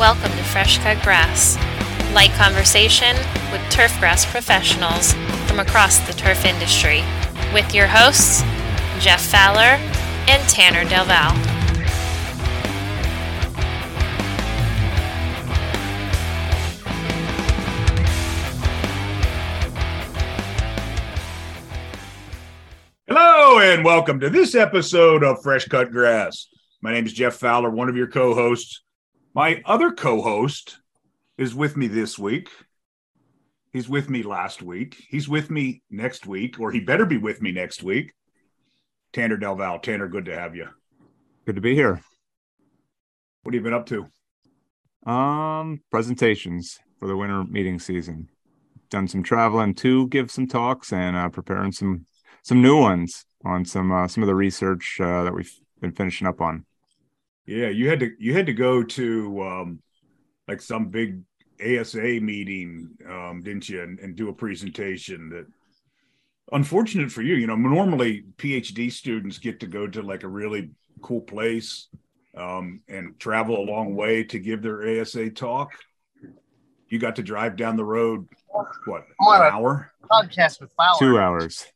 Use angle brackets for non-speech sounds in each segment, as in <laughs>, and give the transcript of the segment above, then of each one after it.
Welcome to Fresh Cut Grass, light conversation with turfgrass professionals from across the turf industry, with your hosts, Jeff Fowler and Tanner Delval. Hello and welcome to this episode of Fresh Cut Grass. My name is Jeff Fowler, one of your co-hosts. My other co-host is with me this week. He's with me last week. He's with me next week, or he better be with me next week. Tanner Delval. Tanner, good to have you. Good to be here. What have you been up to? Um, presentations for the winter meeting season. Done some traveling to give some talks and uh, preparing some some new ones on some uh, some of the research uh, that we've been finishing up on. Yeah, you had to you had to go to um, like some big ASA meeting, um, didn't you, and, and do a presentation that. Unfortunate for you, you know, normally PhD students get to go to like a really cool place um, and travel a long way to give their ASA talk. You got to drive down the road, what, an hour? Podcast with Fowler. Two hours.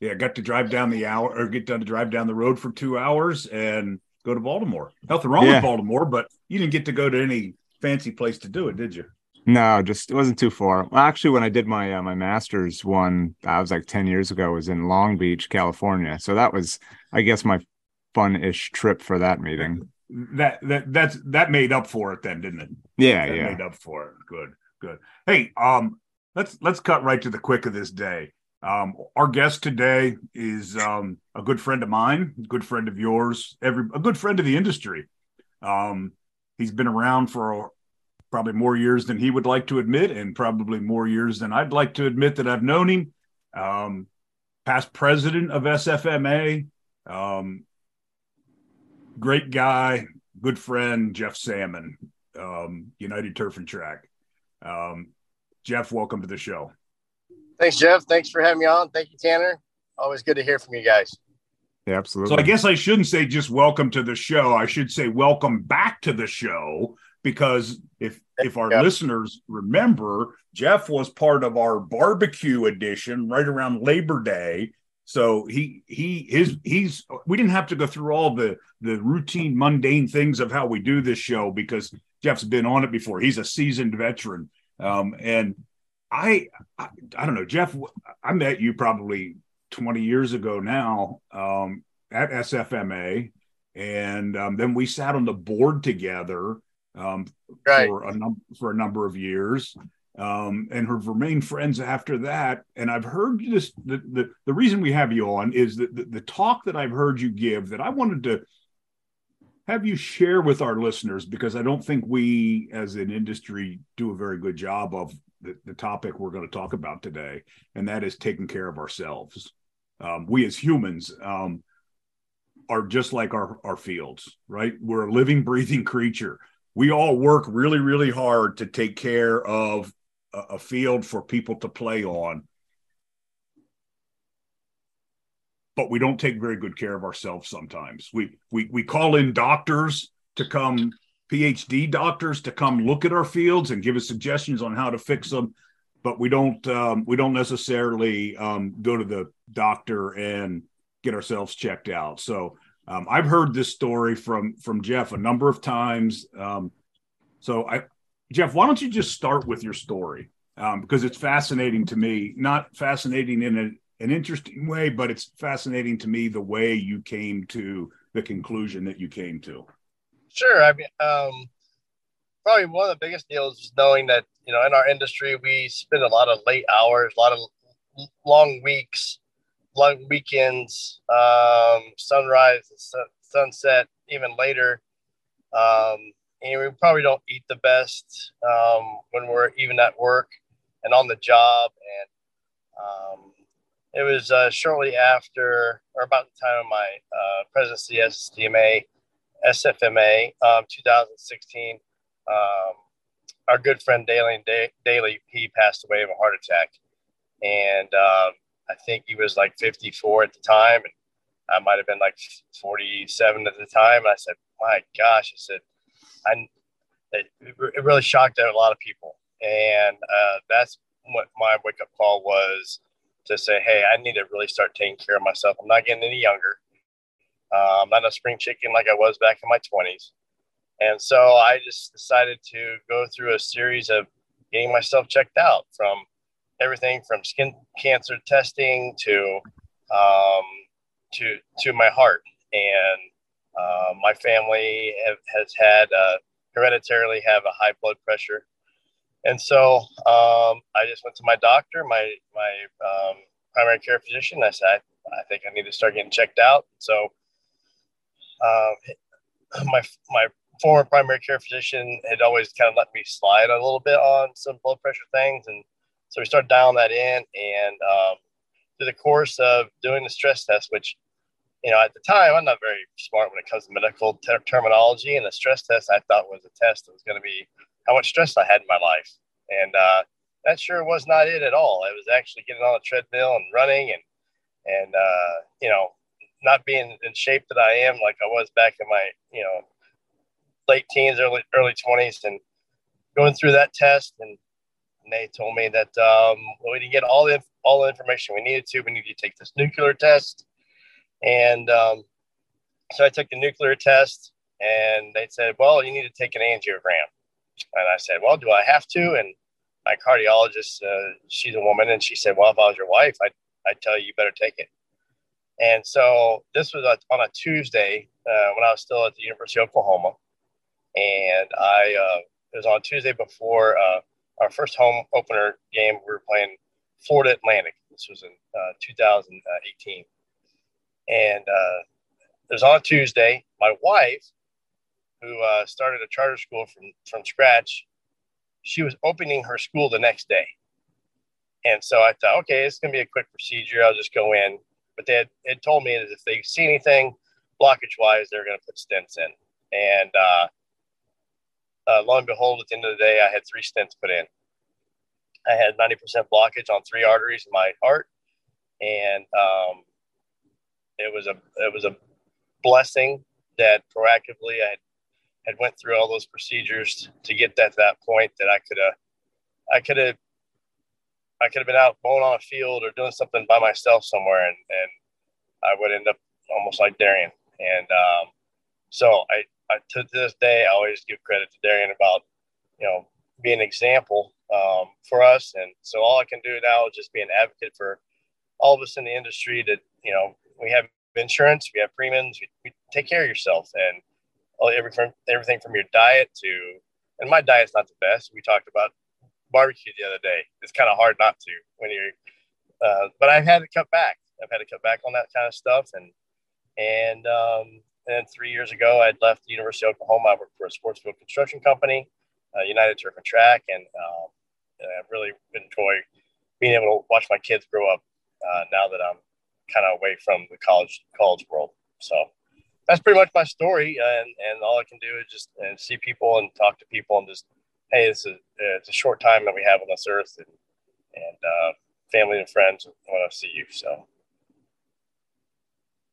Yeah, got to drive down the hour or get done to drive down the road for two hours and go to Baltimore. Nothing wrong Yeah. with Baltimore, but you didn't get to go to any fancy place to do it, did you? No, just it wasn't too far. Well, actually, when I did my uh, my master's one, I was like ten years ago. Was in Long Beach, California. So that was, I guess, my fun-ish trip for that meeting. That that that's that made up for it then, didn't it? Yeah, that yeah. made up for it. Good, good. Hey, um, let's let's cut right to the quick of this day. Um, our guest today is um, a good friend of mine, good friend of yours, every a good friend of the industry. Um, he's been around for probably more years than he would like to admit, and probably more years than I'd like to admit that I've known him. Um, past president of SFMA, um, great guy, good friend, Jeff Salmond, um, United Turf and Track. Jeff, welcome to the show. Thanks, Jeff. Thanks for having me on. Thank you, Tanner. Always good to hear from you guys. Yeah, absolutely. So. I guess I shouldn't say just welcome to the show. I should say welcome back to the show because if if our Yeah. listeners remember, Jeff was part of our barbecue edition right around Labor Day. So he he his he's we didn't have to go through all the the routine mundane things of how we do this show because Jeff's been on it before. He's a seasoned veteran. Um and I, I I don't know, Jeff, I met you probably 20 years ago now um, at SFMA. And um, then we sat on the board together um, Right. for, a num- for a number of years um, and have remained friends after that. And I've heard this the, the, the reason we have you on is that the, the talk that I've heard you give that I wanted to have you share with our listeners because I don't think we as an industry do a very good job of the, the topic we're going to talk about today, and that is taking care of ourselves. Um, we as humans um, are just like our, our fields, right? We're a living, <laughs> breathing creature. We all work really, really hard to take care of a, a field for people to play on. But we don't take very good care of ourselves sometimes. We we we call in doctors to come PhD doctors to come look at our fields and give us suggestions on how to fix them, but we don't um, we don't necessarily um, go to the doctor and get ourselves checked out. So um, I've heard this story from from Jeff a number of times. Um, so I, Jeff, why don't you just start with your story um, because it's fascinating to me. Not fascinating in a, an interesting way, but it's fascinating to me the way you came to the conclusion that you came to. Sure. I mean, um, probably one of the biggest deals is knowing that, you know, in our industry, we spend a lot of late hours, a lot of long weeks, long weekends, um, sunrise, sun, sunset, even later. Um, and we probably don't eat the best um, when we're even at work and on the job. And um, it was uh, shortly after, or about the time of my uh, presidency as SFMA, um, 2016. Um, our good friend Daly Daly, he passed away of a heart attack, and um, I think he was like 54 at the time, and I might have been like 47 at the time. And I said, "My gosh," I said, "I it, it really shocked a lot of people. And uh, that's what my wake up call was to say, hey, I need to really start taking care of myself. I'm not getting any younger. Uh, I'm not a spring chicken like I was back in my 20s. And so I just decided to go through a series of getting myself checked out from everything from skin cancer testing to um, to to my heart. And uh, my family have, has had uh, hereditarily have a high blood pressure, and so um, I just went to my doctor, my my um, primary care physician. I said, I, I, think I need to start getting checked out. So um, <clears throat> my my former primary care physician had always kind of let me slide a little bit on some blood pressure things, and so we started dialing that in. And um, through the course of doing the stress test, which you know, at the time, I'm not very smart when it comes to medical ter- terminology. And the stress test I thought was a test that was going to be how much stress I had in my life. And uh, that sure was not it at all. It was actually getting on a treadmill and running and, and uh, you know, not being in shape that I am like I was back in my, you know, late teens, early, early 20s. And going through that test and, and they told me that um, we didn't get all the all the information we needed to. We need to take this nuclear test, and um, so I took the nuclear test, and they said, "Well, you need to take an angiogram." And I said, "Well, do I have to?" And my cardiologist, uh, she's a woman, and she said, "Well, if I was your wife, I'd, I'd tell you you better take it." And so this was on a Tuesday uh, when I was still at the University of Oklahoma, and I uh, it was on Tuesday before uh, our first home opener game. We were playing Florida Atlantic. This was in uh, 2018, and uh, it was on Tuesday. My wife, who uh, started a charter school from from scratch, she was opening her school the next day, and so I thought, okay, it's gonna be a quick procedure. I'll just go in. But they had, had told me that if they see anything blockage wise, they're gonna put stents in, and uh, uh, lo and behold, at the end of the day, I had three stents put in. I had 90% blockage on three arteries in my heart, and um, it was a it was a blessing that proactively I had, went through all those procedures to get that to that point that I could have I could have I could have been out bowling on a field or doing something by myself somewhere, and and I would end up almost like Darian. And um, so I, I to this day I always give credit to Darian about you know being an example um, for us. And so all I can do now is just be an advocate for all of us in the industry that, you know, we have insurance, we have premiums, we, we take care of yourself and everything, everything from your diet to, and my diet's not the best. We talked about barbecue the other day. It's kind of hard not to when you're, uh, but I've had to cut back. I've had to cut back on that kind of stuff. And, and, um, and three years ago, I'd left the University of Oklahoma. I worked for a sports field construction company, uh, United Turf and Track, and um, and I really enjoy being able to watch my kids grow up uh, now that I'm kind of away from the college college world. So that's pretty much my story, and and all I can do is just and see people and talk to people and just hey, it's a it's a short time that we have on this earth, and and uh, family and friends want to see you. So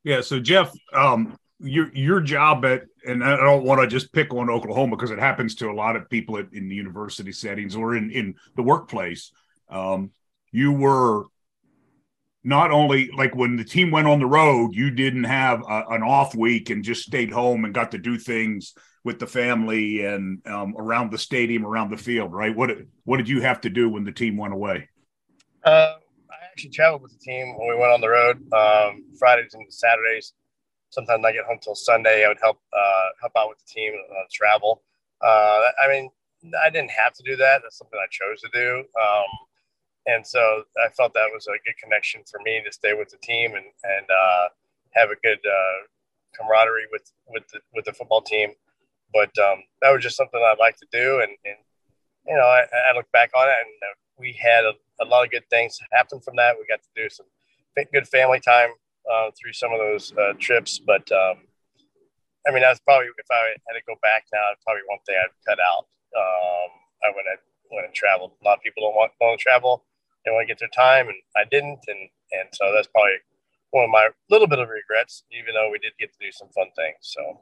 yeah, so Jeff, um, your your job at and I don't want to just pick on Oklahoma because it happens to a lot of people at, in the university settings or in in the workplace. Um, you were not only like when the team went on the road, you didn't have a, an off week and just stayed home and got to do things with the family and um, around the stadium, around the field, right? What what did you have to do when the team went away? Uh, I actually traveled with the team when we went on the road um, Fridays and Saturdays sometimes I get home till Sunday. I would help uh, help out with the team uh, travel. Uh, I mean, I didn't have to do that. That's something I chose to do. Um, and so I felt that was a good connection for me to stay with the team and and uh, have a good uh, camaraderie with with the, with the football team. But um, that was just something I'd like to do, and, and you know, I, I, look back on it, and we had a, a lot of good things happen from that. We got to do some good family time uh, through some of those uh, trips. But um, I mean, that's probably if I had to go back now, probably one thing I'd cut out. Um, I went went and traveled. A lot of people don't want, to travel; they want to get their time, and I didn't, and and so that's probably one of my little bit of regrets. Even though we did get to do some fun things, so.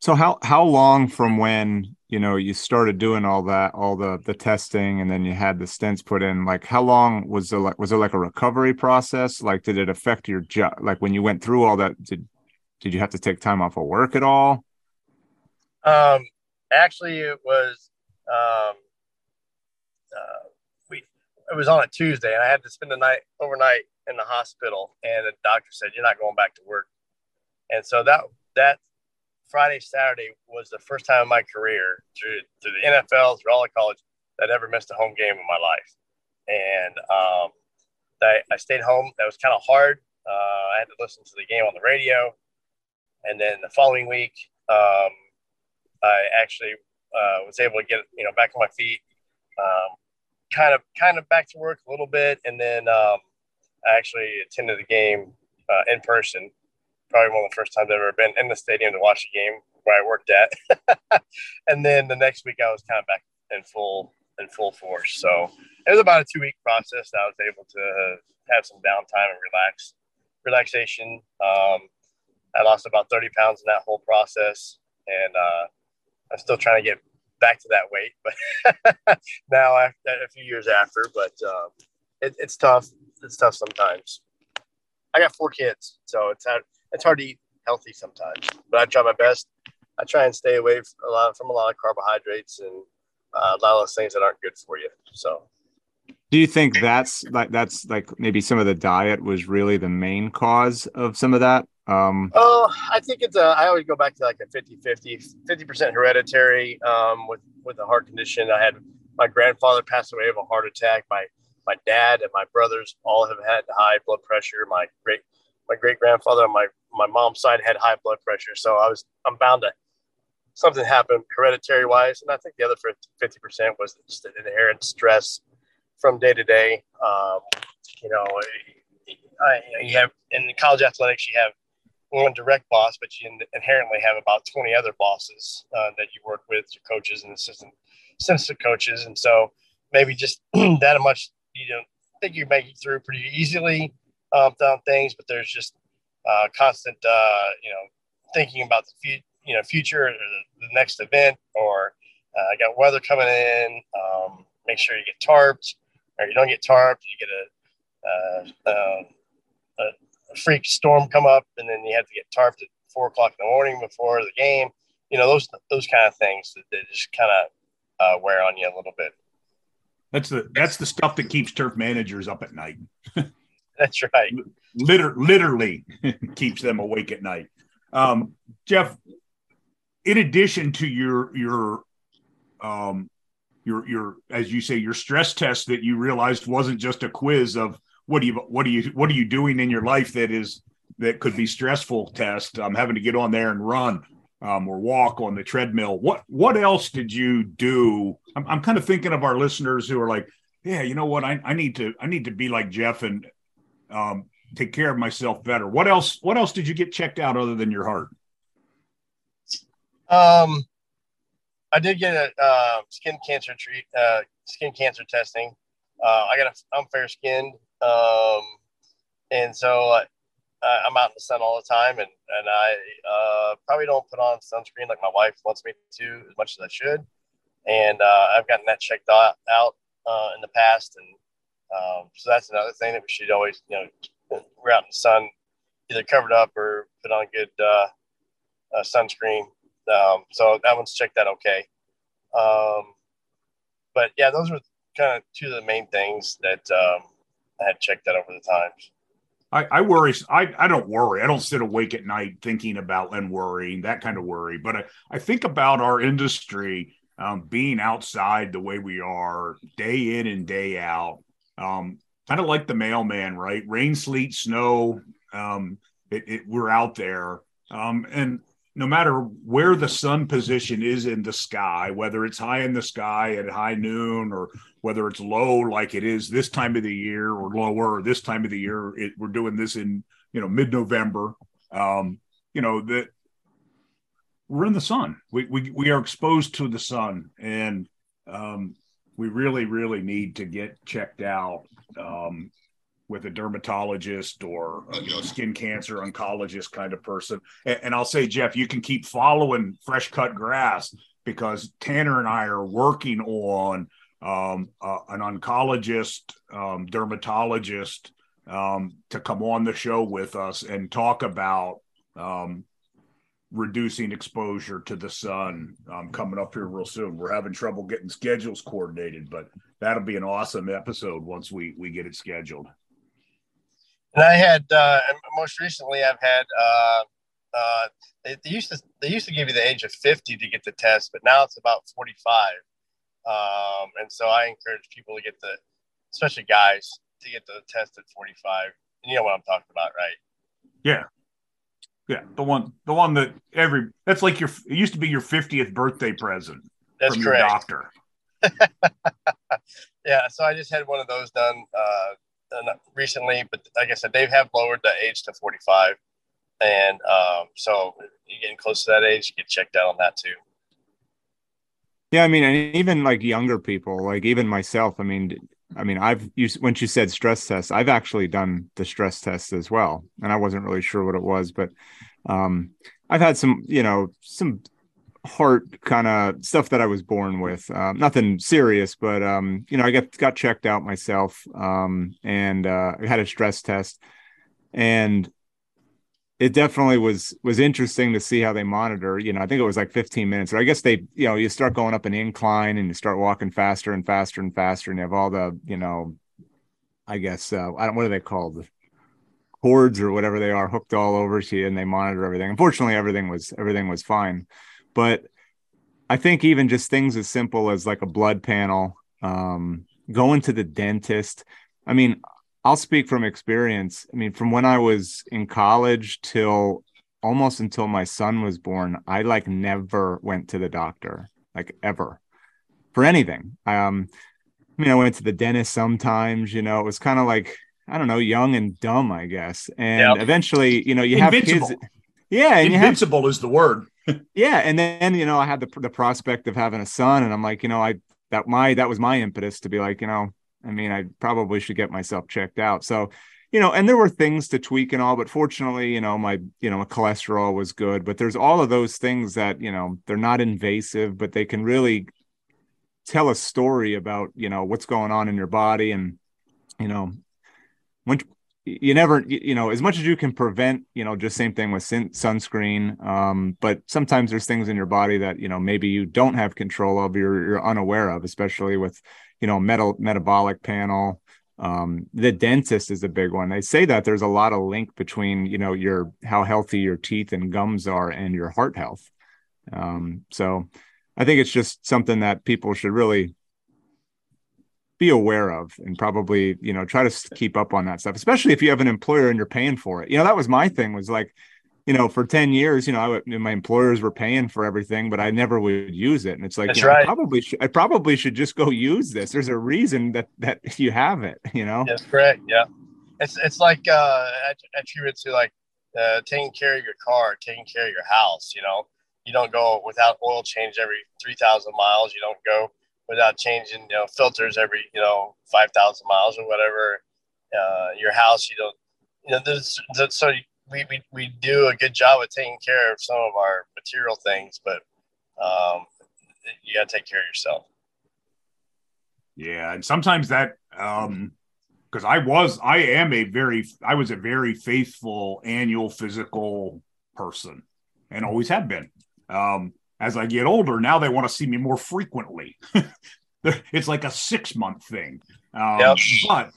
So how how long from when you know you started doing all that, all the the testing, and then you had the stents put in? Like how long was the like was it like a recovery process? Like did it affect your job? Like when you went through all that, did did you have to take time off of work at all? Um, actually, it was um, uh, we it was on a Tuesday, and I had to spend the night overnight in the hospital, and the doctor said you're not going back to work, and so that that Friday, Saturday was the first time in my career through through the NFL, through all the college, that I ever missed a home game in my life. And um, I, I stayed home. That was kind of hard. Uh, I had to listen to the game on the radio. And then the following week, um, I actually uh, was able to get you know back on my feet, um, kind of kind of back to work a little bit, and then um, I actually attended the game uh, in person probably one of the first times I've ever been in the stadium to watch a game where I worked at. <laughs> and then the next week I was kind of back in full in full force. So it was about a two week process. I was able to have some downtime and relax, relaxation. Um, I lost about 30 pounds in that whole process. And uh, I'm still trying to get back to that weight, but <laughs> now after, a few years after, but um, it, it's tough. It's tough sometimes. I got four kids, so it's hard it's hard to eat healthy sometimes, but I try my best. I try and stay away from a lot from a lot of carbohydrates and uh, a lot of those things that aren't good for you. So, do you think that's like that's like maybe some of the diet was really the main cause of some of that? Um, oh, I think it's a, I always go back to like a 50, 50, 50% hereditary, um, with, with a heart condition. I had my grandfather passed away of a heart attack. My, my dad and my brothers all have had high blood pressure. My great, my great grandfather on my my mom's side had high blood pressure, so I was I'm bound to something happened hereditary wise, and I think the other fifty percent was just an inherent stress from day to day. Um, you know, I, you have in college athletics you have one direct boss, but you inherently have about 20 other bosses uh, that you work with, your coaches and assistant assistant coaches, and so maybe just <clears throat> that much you don't think you make it through pretty easily um, on things, but there's just uh, constant, uh, you know, thinking about the future, you know, future or the, the next event, or uh, I got weather coming in. Um, make sure you get tarped, or you don't get tarped. You get a, uh, um, a, a freak storm come up, and then you have to get tarped at four o'clock in the morning before the game. You know, those those kind of things that, that just kind of uh, wear on you a little bit. That's the that's the stuff that keeps turf managers up at night. <laughs> That's right. Liter- literally <laughs> keeps them awake at night. Um, Jeff, in addition to your your um, your your as you say your stress test that you realized wasn't just a quiz of what do you what are you what are you doing in your life that is that could be stressful test i'm um, having to get on there and run um, or walk on the treadmill what what else did you do I'm, I'm kind of thinking of our listeners who are like yeah you know what I, I need to i need to be like jeff and um, take care of myself better. What else? What else did you get checked out other than your heart? Um, I did get a uh, skin cancer treat, uh, skin cancer testing. Uh, I got a, I'm fair skinned, um, and so I'm out in the sun all the time, and and I uh, probably don't put on sunscreen like my wife wants me to as much as I should. And uh, I've gotten that checked out, out uh, in the past, and um, so that's another thing that we should always, you know, we're out in the sun, either covered up or put on good uh, sunscreen. Um, so that one's checked out okay. Um, but yeah, those were kind of two of the main things that um, I had checked out over the times. I, I, worry. I, I don't worry. I don't sit awake at night thinking about and worrying that kind of worry. But I, I think about our industry um, being outside the way we are day in and day out um, kind of like the mailman, right? Rain, sleet, snow. Um, it, it, we're out there. Um, and no matter where the sun position is in the sky, whether it's high in the sky at high noon or whether it's low like it is this time of the year or lower this time of the year, it, we're doing this in, you know, mid-November. Um, you know, that we're in the sun. We, we, we are exposed to the sun and, um, we really, really need to get checked out. Um, with a dermatologist or uh, you know skin cancer oncologist kind of person. And, and I'll say, Jeff, you can keep following Fresh Cut Grass because Tanner and I are working on um, uh, an oncologist, um, dermatologist um, to come on the show with us and talk about um, reducing exposure to the sun um, coming up here real soon. We're having trouble getting schedules coordinated, but that'll be an awesome episode once we we get it scheduled. And I had uh, most recently, I've had uh, uh, they, they, used to they used to give you the age of fifty to get the test, but now it's about forty five. Um, and so I encourage people to get the, especially guys, to get the test at forty five. You know what I'm talking about, right? Yeah, yeah, the one, the one that every that's like your it used to be your fiftieth birthday present that's from correct. your doctor. <laughs> yeah, so I just had one of those done uh, recently, but like I said, they have lowered the age to forty five, and um, so you're getting close to that age, you get checked out on that too. Yeah, I mean, and even like younger people, like even myself, I mean, I mean, I've used when you said stress test, I've actually done the stress test as well, and I wasn't really sure what it was, but um, I've had some, you know, some heart kind of stuff that I was born with. Um, nothing serious, but um, you know, I got got checked out myself, um, and uh, I had a stress test, and it definitely was was interesting to see how they monitor. You know, I think it was like 15 minutes. Or I guess they, you know, you start going up an incline and you start walking faster and faster and faster, and you have all the, you know, I guess uh, I don't what are they called, cords or whatever they are hooked all over to you, and they monitor everything. Unfortunately, everything was everything was fine, but I think even just things as simple as like a blood panel, um, going to the dentist. I mean, I'll speak from experience. I mean, from when I was in college till almost until my son was born, I like never went to the doctor, like ever, for anything. Um, I mean, I went to the dentist sometimes. You know, it was kind of like I don't know, young and dumb, I guess. And yep. eventually, you know, you Invincible. have kids. Yeah, and invincible have, is the word. <laughs> yeah, and then you know, I had the the prospect of having a son, and I'm like, you know, I that my that was my impetus to be like, you know, I mean, I probably should get myself checked out. So, you know, and there were things to tweak and all, but fortunately, you know, my, you know, my cholesterol was good. But there's all of those things that, you know, they're not invasive, but they can really tell a story about, you know, what's going on in your body. And, you know, when you never, you know, as much as you can prevent, you know, just same thing with sun- sunscreen. Um, but sometimes there's things in your body that, you know, maybe you don't have control of, you're, you're unaware of, especially with, you know, metal metabolic panel. Um, the dentist is a big one. They say that there's a lot of link between, you know, your how healthy your teeth and gums are and your heart health. Um, so I think it's just something that people should really be aware of and probably, you know, try to keep up on that stuff, especially if you have an employer and you're paying for it. You know, that was my thing was like, you know, for 10 years, you know, I, my employers were paying for everything, but I never would use it. And it's like, right. I probably should, I probably should just go use this. There's a reason that, that <laughs> you have it, you know? That's correct. Yeah. It's, it's like, uh, attributed to like, uh, taking care of your car, taking care of your house, you know, you don't go without oil change every 3000 miles. You don't go without changing, you know, filters every, you know, 5000 miles or whatever, uh, your house, you don't, you know, there's, so we, we, we do a good job of taking care of some of our material things, but um, you got to take care of yourself. Yeah, and sometimes that um because I was I am a very I was a very faithful annual physical person and always have been. Um as I get older, now they want to see me more frequently. <laughs> it's like a six month thing. Um, yep. But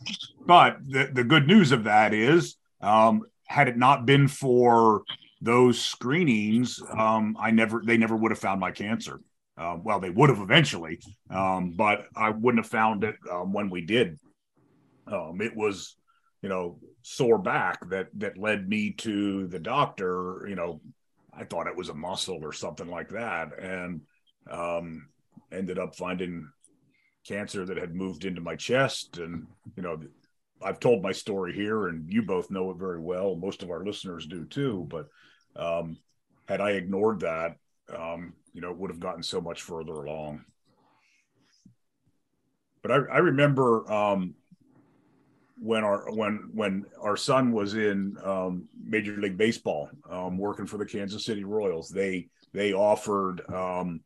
but the, the good news of that is um, had it not been for those screenings, um, I never they never would have found my cancer. Uh, well, they would have eventually, um, but I wouldn't have found it um, when we did. Um, it was, you know, sore back that that led me to the doctor. You know, I thought it was a muscle or something like that, and um, ended up finding cancer that had moved into my chest, and you know, I've told my story here, and you both know it very well. Most of our listeners do too. But um, had I ignored that, um, you know, it would have gotten so much further along. But I, I remember um, when our when when our son was in um, Major League Baseball, um, working for the Kansas City Royals, they they offered um,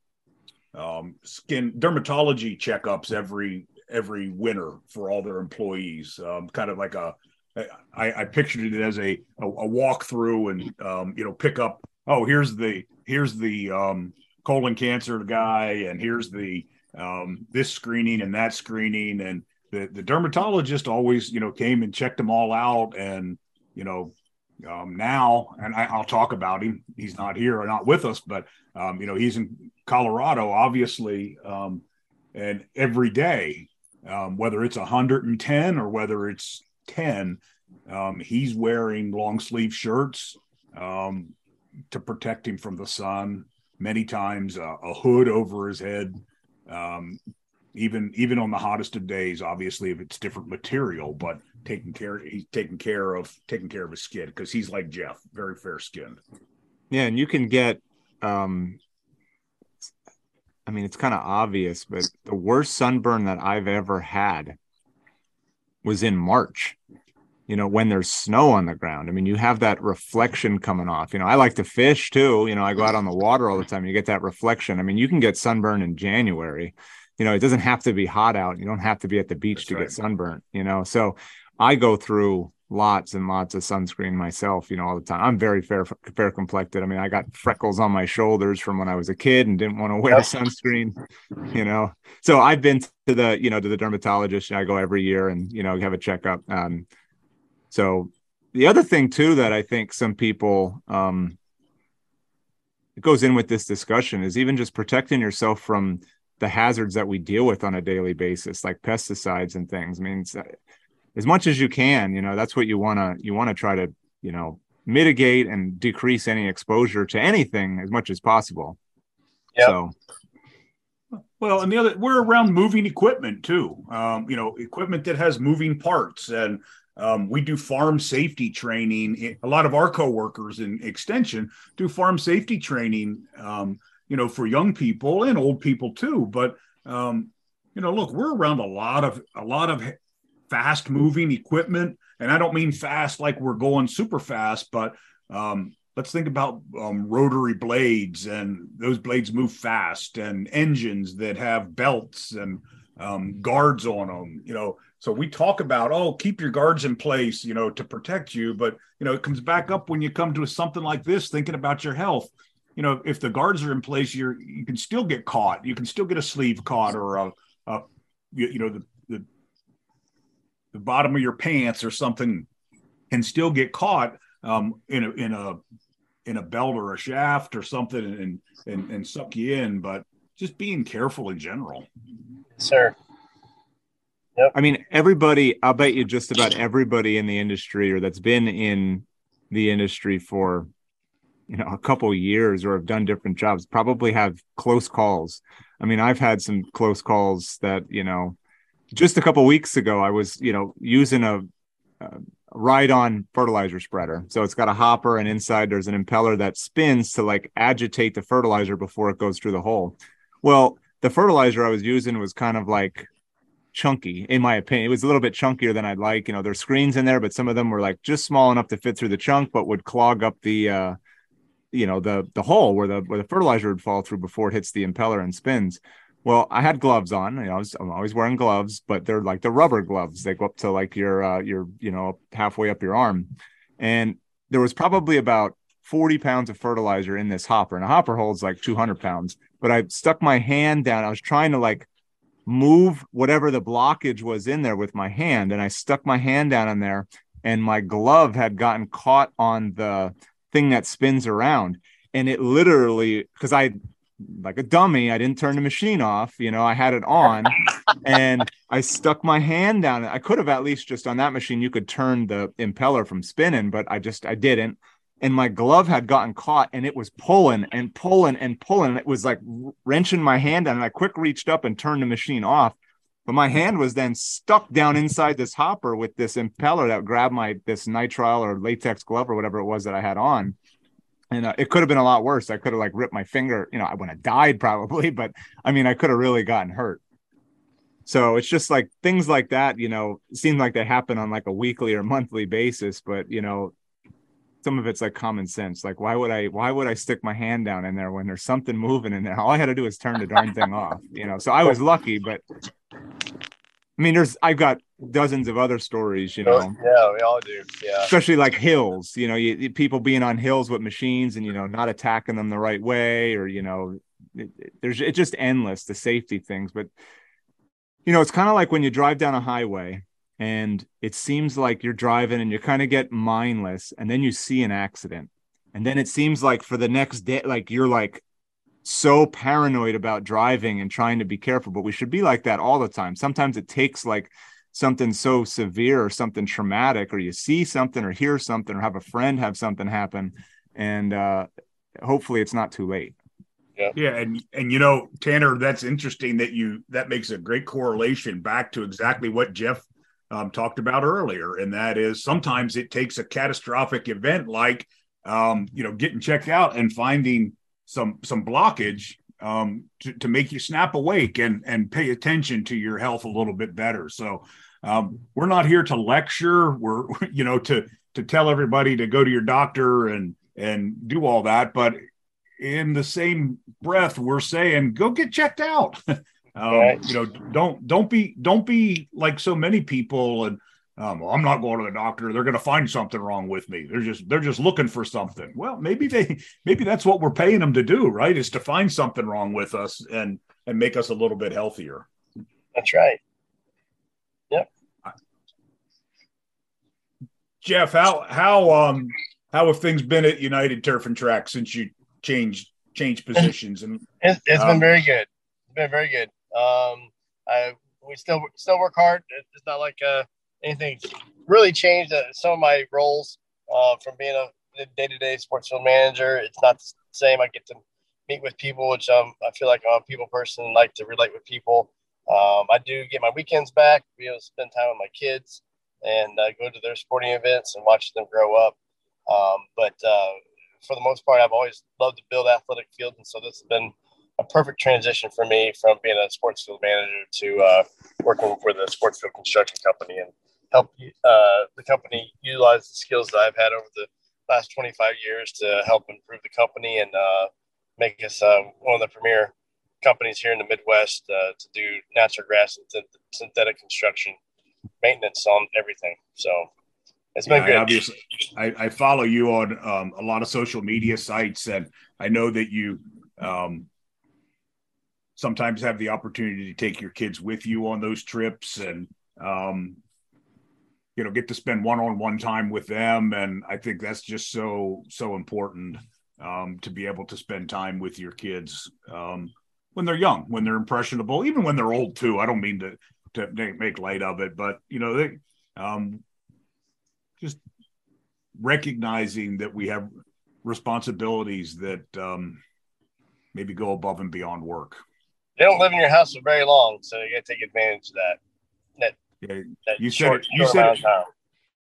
um, skin dermatology checkups every every winter for all their employees. Um, kind of like a I, I pictured it as a a, a walk through and um, you know pick up. Oh, here's the here's the um, colon cancer guy, and here's the um, this screening and that screening, and the the dermatologist always you know came and checked them all out, and you know um, now, and I, will talk about him. He's not here or not with us, but um, you know he's in Colorado, obviously, um, and every day, um, whether it's 110 or whether it's 10, um, he's wearing long sleeve shirts um, to protect him from the sun. Many times, uh, a hood over his head. Um, even even on the hottest of days, obviously, if it's different material, but taking care, he's taking care of taking care of his skin because he's like Jeff, very fair skinned. Yeah, and you can get um I mean, it's kind of obvious, but the worst sunburn that I've ever had was in March. You know, when there's snow on the ground. I mean, you have that reflection coming off. You know, I like to fish too. You know, I go out on the water all the time. You get that reflection. I mean, you can get sunburn in January. You know, it doesn't have to be hot out. You don't have to be at the beach That's to right. get sunburnt, you know. So I go through lots and lots of sunscreen myself, you know, all the time. I'm very fair fair complected. I mean, I got freckles on my shoulders from when I was a kid and didn't want to wear yep. <laughs> sunscreen, you know. So I've been to the, you know, to the dermatologist. I go every year and, you know, have a checkup. Um so the other thing too that I think some people um it goes in with this discussion is even just protecting yourself from the hazards that we deal with on a daily basis like pesticides and things. I mean, as much as you can you know that's what you want to you want to try to you know mitigate and decrease any exposure to anything as much as possible. Yep. so well and the other we're around moving equipment too. Um, you know equipment that has moving parts and um, we do farm safety training. A lot of our co-workers in extension do farm safety training um, you know for young people and old people too. But um, you know look we're around a lot of a lot of fast moving equipment. And I don't mean fast like we're going super fast, but um, let's think about um, rotary blades and those blades move fast and engines that have belts and um, guards on them, you know. So we talk about, oh, keep your guards in place, you know, to protect you. But, you know, it comes back up when you come to something like this, thinking about your health. You know, if the guards are in place, you're, you can still get caught. You can still get a sleeve caught or a, a you, you know, the the bottom of your pants or something can still get caught um, in a in a in a belt or a shaft or something and and and suck you in. But just being careful in general. Sir. Yep. I mean, everybody. I'll bet you just about everybody in the industry or that's been in the industry for you know a couple years or have done different jobs probably have close calls. I mean, I've had some close calls that you know just a couple weeks ago, I was, you know, using a, a ride-on fertilizer spreader. So it's got a hopper, and inside there's an impeller that spins to like agitate the fertilizer before it goes through the hole. Well, the fertilizer I was using was kind of like chunky, in my opinion. It was a little bit chunkier than I'd like. You know, there's screens in there, but some of them were like just small enough to fit through the chunk, but would clog up the, uh, you know, the the hole where the where the fertilizer would fall through before it hits the impeller and spins. Well, I had gloves on. You know, I was, I'm always wearing gloves, but they're like the rubber gloves. They go up to like your uh, your you know halfway up your arm, and there was probably about 40 pounds of fertilizer in this hopper, and a hopper holds like 200 pounds. But I stuck my hand down. I was trying to like move whatever the blockage was in there with my hand, and I stuck my hand down in there, and my glove had gotten caught on the thing that spins around, and it literally because I like a dummy. I didn't turn the machine off. You know, I had it on and I stuck my hand down. I could have at least just on that machine, you could turn the impeller from spinning, but I just, I didn't. And my glove had gotten caught and it was pulling and pulling and pulling. And It was like wrenching my hand. And I quick reached up and turned the machine off. But my hand was then stuck down inside this hopper with this impeller that grabbed my this nitrile or latex glove or whatever it was that I had on and uh, it could have been a lot worse. I could have like ripped my finger. You know, I would have died probably, <laughs> but I mean, I could have really gotten hurt. So it's just like things like that, you know, seem like they happen on like a weekly or monthly basis, but you know, some of it's like common sense. Like why would I why would I stick my hand down in there when there's something moving in there? All I had to do is turn the darn thing off, you know. So I was lucky, but I mean, there's I've got dozens of other stories, you know. Yeah, we all do. Yeah. Especially like hills, you know, you, people being on hills with machines and you know not attacking them the right way, or you know, it, it, there's it's just endless the safety things. But you know, it's kind of like when you drive down a highway and it seems like you're driving and you kind of get mindless and then you see an accident. And then it seems like for the next day, like you're like so paranoid about driving and trying to be careful, but we should be like that all the time. Sometimes it takes like something so severe or something traumatic, or you see something or hear something or have a friend have something happen. And uh, hopefully it's not too late. Yeah. yeah, and and you know, Tanner, that's interesting that you that makes a great correlation back to exactly what Jeff um, talked about earlier, and that is sometimes it takes a catastrophic event like um, you know getting checked out and finding some some blockage um, to, to make you snap awake and and pay attention to your health a little bit better. So um, we're not here to lecture. We're <laughs> you know to to tell everybody to go to your doctor and and do all that, but in the same breath we're saying go get checked out <laughs> um, right. you know don't don't be don't be like so many people and um, well, I'm not going to the doctor. They're going to find something wrong with me. They're just they're just looking for something. Well, maybe they maybe that's what we're paying them to do, right? Is to find something wrong with us and and make us a little bit healthier. That's right. Yep. Jeff, how how um how have things been at United Turf and Track since you changed changed positions and it's, it's um, been very good it's been very good um i we still still work hard it's not like uh anything really changed uh, some of my roles uh from being a day-to-day sports field manager. It's not the same. I get to meet with people which um i feel like i'm a people person like to relate with people. Um i do get my weekends back be able to spend time with my kids and uh, go to their sporting events and watch them grow up. Um, but uh, for the most part, I've always loved to build athletic fields, and so this has been a perfect transition for me from being a sports field manager to uh, working for the sports field construction company and help uh, the company utilize the skills that I've had over the last 25 years to help improve the company and uh, make us uh, one of the premier companies here in the Midwest uh, to do natural grass and synthetic construction maintenance on everything. So it's been yeah, good. I obviously, I, I, follow you on um, a lot of social media sites, and I know that you um, sometimes have the opportunity to take your kids with you on those trips, and um, you know, get to spend one-on-one time with them. And I think that's just so so important um, to be able to spend time with your kids um, when they're young, when they're impressionable, even when they're old too. I don't mean to to make light of it, but you know, they um, just recognizing that we have responsibilities that um, maybe go above and beyond work. They don't live in your house for very long, so you got to take advantage of that. That, yeah, that you said it. You said it.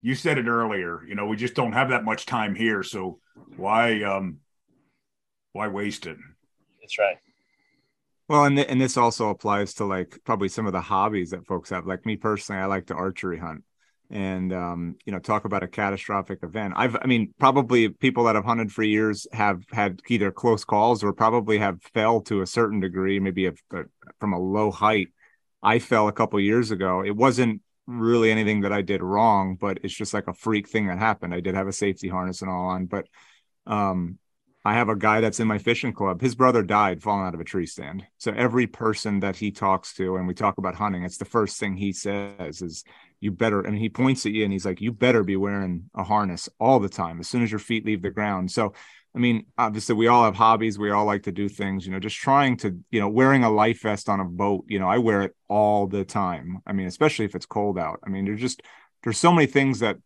You said it earlier. You know, we just don't have that much time here, so why um, why waste it? That's right. Well, and th- and this also applies to like probably some of the hobbies that folks have. Like me personally, I like to archery hunt and um, you know talk about a catastrophic event i've i mean probably people that have hunted for years have had either close calls or probably have fell to a certain degree maybe a, a, from a low height i fell a couple years ago it wasn't really anything that i did wrong but it's just like a freak thing that happened i did have a safety harness and all on but um I have a guy that's in my fishing club. His brother died falling out of a tree stand. So every person that he talks to, and we talk about hunting, it's the first thing he says is, "You better." And he points at you and he's like, "You better be wearing a harness all the time, as soon as your feet leave the ground." So, I mean, obviously, we all have hobbies. We all like to do things. You know, just trying to, you know, wearing a life vest on a boat. You know, I wear it all the time. I mean, especially if it's cold out. I mean, there's just there's so many things that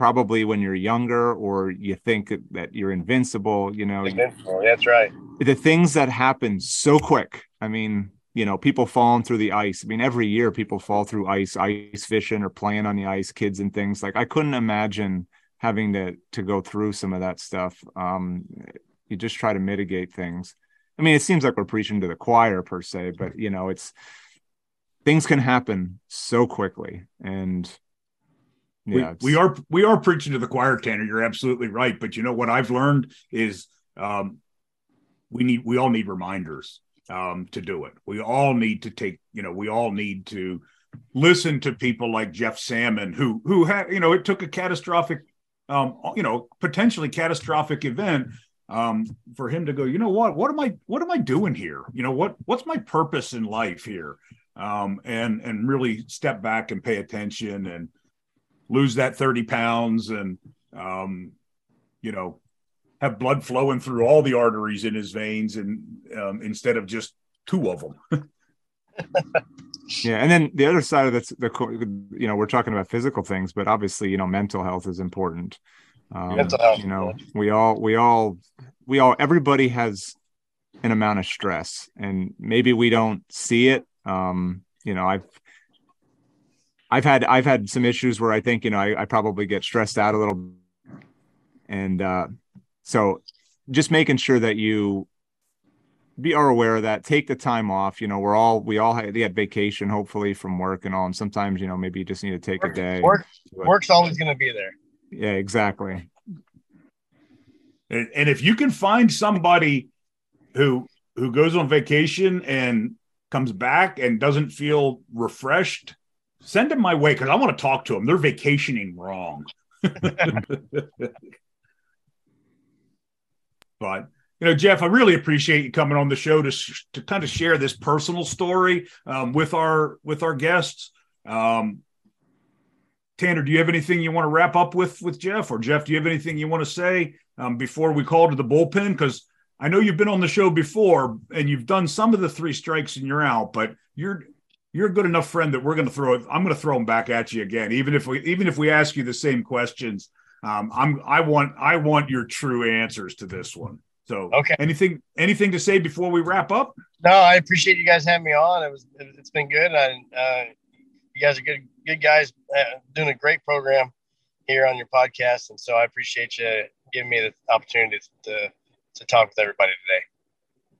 probably when you're younger or you think that you're invincible you know invincible. that's right the things that happen so quick i mean you know people falling through the ice i mean every year people fall through ice ice fishing or playing on the ice kids and things like i couldn't imagine having to to go through some of that stuff um you just try to mitigate things i mean it seems like we're preaching to the choir per se but you know it's things can happen so quickly and yeah, we, we are we are preaching to the choir, Tanner. You're absolutely right. But you know what I've learned is um, we need we all need reminders um, to do it. We all need to take you know we all need to listen to people like Jeff Salmond who who had you know it took a catastrophic um, you know potentially catastrophic event um, for him to go you know what what am I what am I doing here? You know what what's my purpose in life here? Um, and and really step back and pay attention and lose that 30 pounds and um, you know have blood flowing through all the arteries in his veins and um, instead of just two of them <laughs> <laughs> yeah and then the other side of that's the you know we're talking about physical things but obviously you know mental health is important. Um, mental health, you know we all we all we all everybody has an amount of stress and maybe we don't see it. Um, you know, I've I've had I've had some issues where I think you know I, I probably get stressed out a little, and uh, so just making sure that you be are aware of that. Take the time off. You know, we're all we all had, had vacation hopefully from work and all, and sometimes you know maybe you just need to take work, a day. Work, work's always going to be there. Yeah, exactly. And, and if you can find somebody who who goes on vacation and comes back and doesn't feel refreshed, send them my way because I want to talk to them. They're vacationing wrong. <laughs> <laughs> but you know, Jeff, I really appreciate you coming on the show to to kind of share this personal story um, with our with our guests. Um, Tanner, do you have anything you want to wrap up with with Jeff, or Jeff, do you have anything you want to say um, before we call to the bullpen? Because I know you've been on the show before and you've done some of the three strikes and you're out, but you're you're a good enough friend that we're going to throw. I'm going to throw them back at you again, even if we even if we ask you the same questions. Um, I'm I want I want your true answers to this one. So okay, anything anything to say before we wrap up? No, I appreciate you guys having me on. It was it's been good. And uh, you guys are good good guys uh, doing a great program here on your podcast, and so I appreciate you giving me the opportunity to to talk with everybody today.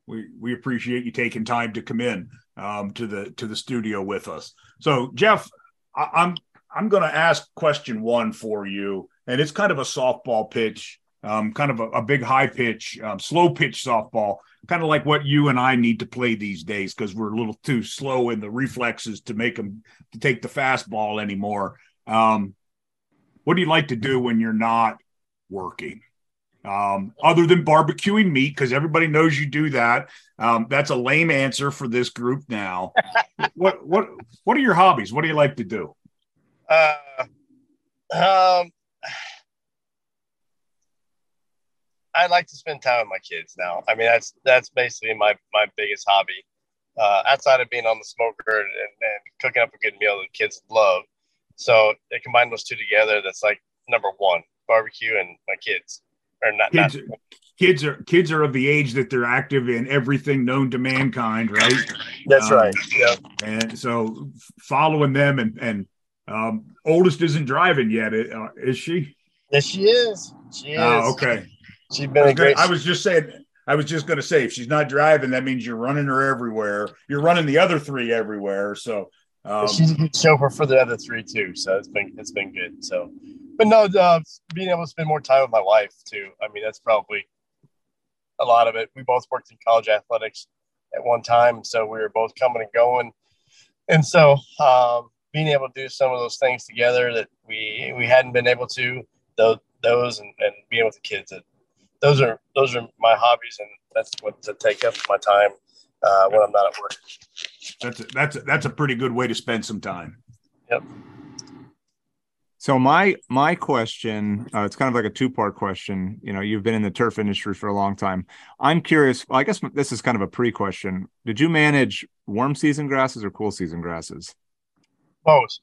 We we appreciate you taking time to come in um, to the to the studio with us. So Jeff, I, I'm I'm going to ask question one for you, and it's kind of a softball pitch, um, kind of a, a, big high pitch, um, slow pitch softball, kind of like what you and I need to play these days because we're a little too slow in the reflexes to make them to take the fastball anymore. Um, what do you like to do when you're not working? um, other than barbecuing meat, because everybody knows you do that. Um, that's a lame answer for this group now. <laughs> what what what are your hobbies? What do you like to do? Uh, um, I like to spend time with my kids now. I mean, that's that's basically my my biggest hobby. Uh, outside of being on the smoker and, and cooking up a good meal that the kids love. So they combine those two together. That's like number one: barbecue and my kids or not kids, not, kids are kids are of the age that they're active in everything known to mankind right that's um, right yeah and so following them and and um, oldest isn't driving yet uh, is she yes she is she is oh okay she's been was, great... I was just saying I was just going to say if she's not driving, that means you're running her everywhere. You're running the other three everywhere. So um, she's a good chauffeur for the other three too. So it's been it's been good. So but no, uh, being able to spend more time with my wife too. I mean, that's probably a lot of it. We both worked in college athletics at one time, so we were both coming and going, and so um, being able to do some of those things together that we we hadn't been able to those those and, and being with the kids that those are those are my hobbies and that's what to take up my time uh, when I'm not at work. That's a, that's a, that's a pretty good way to spend some time. Yep. So my my question, uh, it's kind of like a two part question. You know, you've been in the turf industry for a long time. I'm curious. Well, I guess this is kind of a pre question. Did you manage warm season grasses or cool season grasses? Both.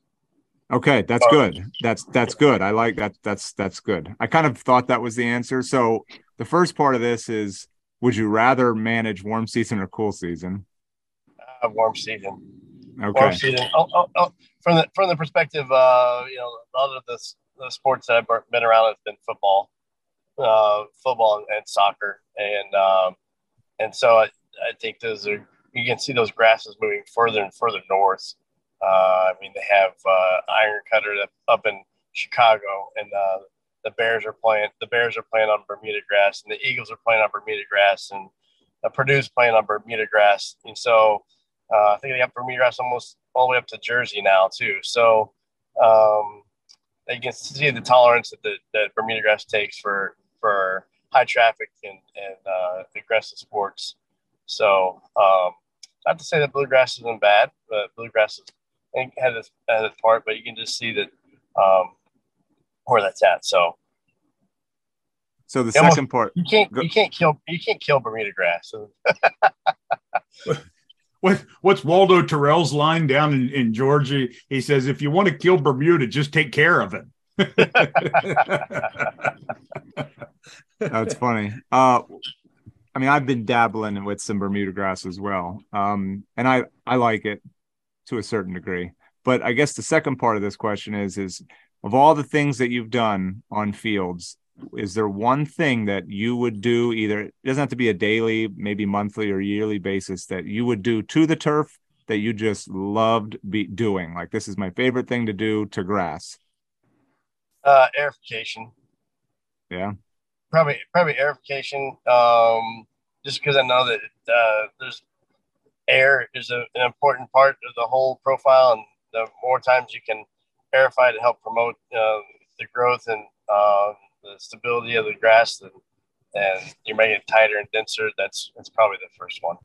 Okay, that's Both. good. That's that's good. I like that. That's that's good. I kind of thought that was the answer. So the first part of this is: Would you rather manage warm season or cool season? Uh, warm season. Okay. Warm season. Oh, oh, oh, from the from the perspective, uh, you know, a lot of the, the sports that I've been around have been football, uh, football and, and soccer, and um, and so I, I think those are you can see those grasses moving further and further north Uh, I mean, they have uh, Iron Cutter up in Chicago, and uh, the Bears are playing. The Bears are playing on Bermuda grass, and the Eagles are playing on Bermuda grass, and uh, Purdue's playing on Bermuda grass. And so uh, I think they have Bermuda grass almost all the way up to Jersey now too. So um, you can see the tolerance that the, that Bermuda grass takes for for high traffic and, and uh, aggressive sports. So um, not to say that bluegrass isn't bad, but bluegrass is, its, had its part, but you can just see that um, where that's at. So, so the second almost, part, you can't go, you can't kill you can't kill Bermuda grass. <laughs> what what's Waldo Terrell's line down in, in Georgia? He says, "If you want to kill Bermuda, just take care of it." <laughs> That's funny. Uh, I mean, I've been dabbling with some Bermuda grass as well, um, and I I like it to a certain degree. But I guess the second part of this question is is of all the things that you've done on fields, is there one thing that you would do either it doesn't have to be a daily, maybe monthly or yearly basis that you would do to the turf that you just loved be doing? Like this is my favorite thing to do to grass. Uh, aerification. Yeah. Probably probably aerification. Um, just because I know that uh, there's air is a, an important part of the whole profile, and the more times you can aerify to help promote uh, the growth and uh, the stability of the grass, and, and you make it tighter and denser. That's that's probably the first one.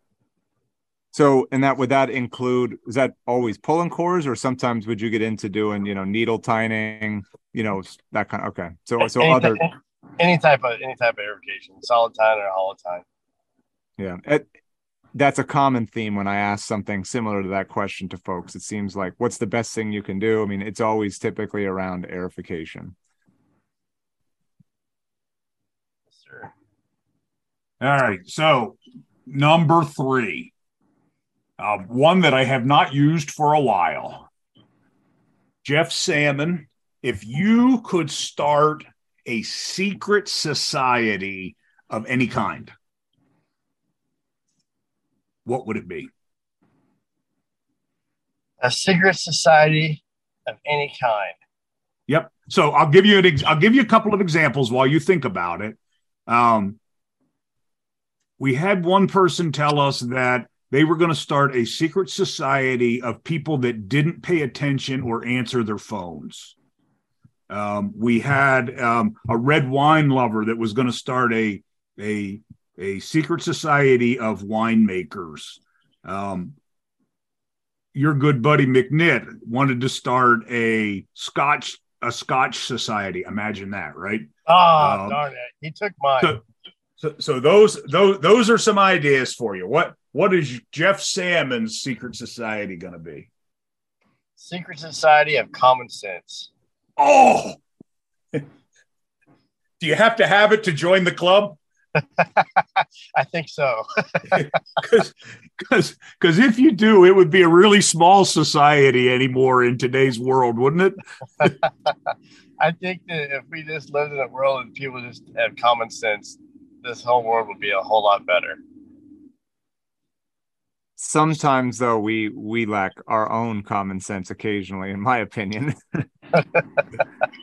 So, and that would that include? Is that always pulling cores, or sometimes would you get into doing, you know, needle tining, you know, that kind? Of, okay, so so any, other any type of any type of irrigation, solid tine or hollow tine. Yeah, that's a common theme when I ask something similar to that question to folks. It seems like, what's the best thing you can do? I mean, it's always typically around aerification. Sure. All right. So, number three, uh, one that I have not used for a while. Jeff Salmond, if you could start a secret society of any kind, what would it be? A secret society of any kind. Yep. So I'll give you an ex- I'll give you a couple of examples while you think about it. Um, we had one person tell us that they were going to start a secret society of people that didn't pay attention or answer their phones. Um, we had um, a red wine lover that was going to start a a a secret society of winemakers. Um, your good buddy McNitt wanted to start a Scotch a Scotch society. Imagine that, right? Oh, um, darn it! He took mine. So, so, so those those those are some ideas for you. What what is Jeff Salmond's secret society going to be? Secret Society of Common Sense. Oh, <laughs> do you have to have it to join the club? <laughs> I think so. <laughs> Because because if you do, it would be a really small society anymore in today's world, wouldn't it? <laughs> I think that if we just lived in a world and people just had common sense, this whole world would be a whole lot better. Sometimes, though, we we lack our own common sense occasionally, in my opinion.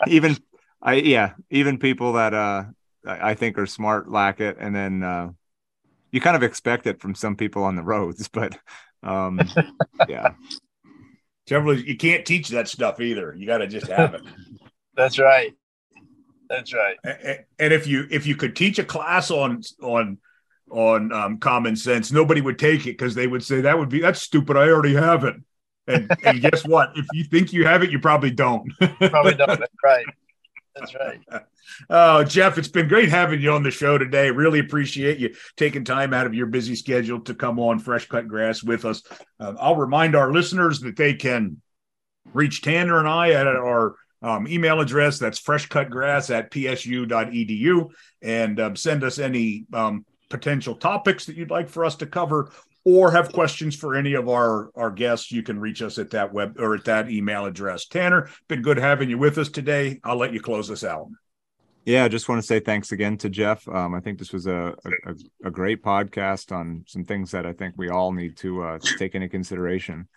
even I yeah, even people that uh I think are smart lack it, and then uh, you kind of expect it from some people on the roads, <laughs> but um, yeah. Generally, you can't teach that stuff either. You got to just have it. <laughs> That's right. That's right. And if you if you could teach a class on on on um, common sense, nobody would take it because they would say that would be that's stupid. I already have it. And, and guess what? If you think you have it, you probably don't. probably don't. <laughs> That's right. That's right. <laughs> Oh, Jeff, it's been great having you on the show today. Really appreciate you taking time out of your busy schedule to come on Fresh Cut Grass with us. Um, I'll remind our listeners that they can reach Tanner and I at our um, email address. That's freshcutgrass at psu.edu and um, send us any um, potential topics that you'd like for us to cover or have questions for any of our our guests, you can reach us at that web or at that email address. Tanner, been good having you with us today. I'll let you close us out. Yeah, I just want to say thanks again to Jeff. Um, I think this was a, a, a great podcast on some things that I think we all need to, uh, to take into consideration.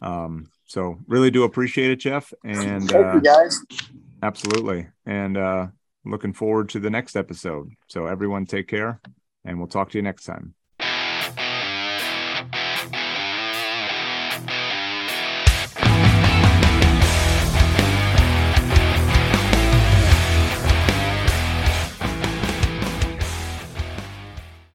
Um, so really do appreciate it, Jeff. And Thank uh, you guys. absolutely. And uh, looking forward to the next episode. So everyone take care and we'll talk to you next time.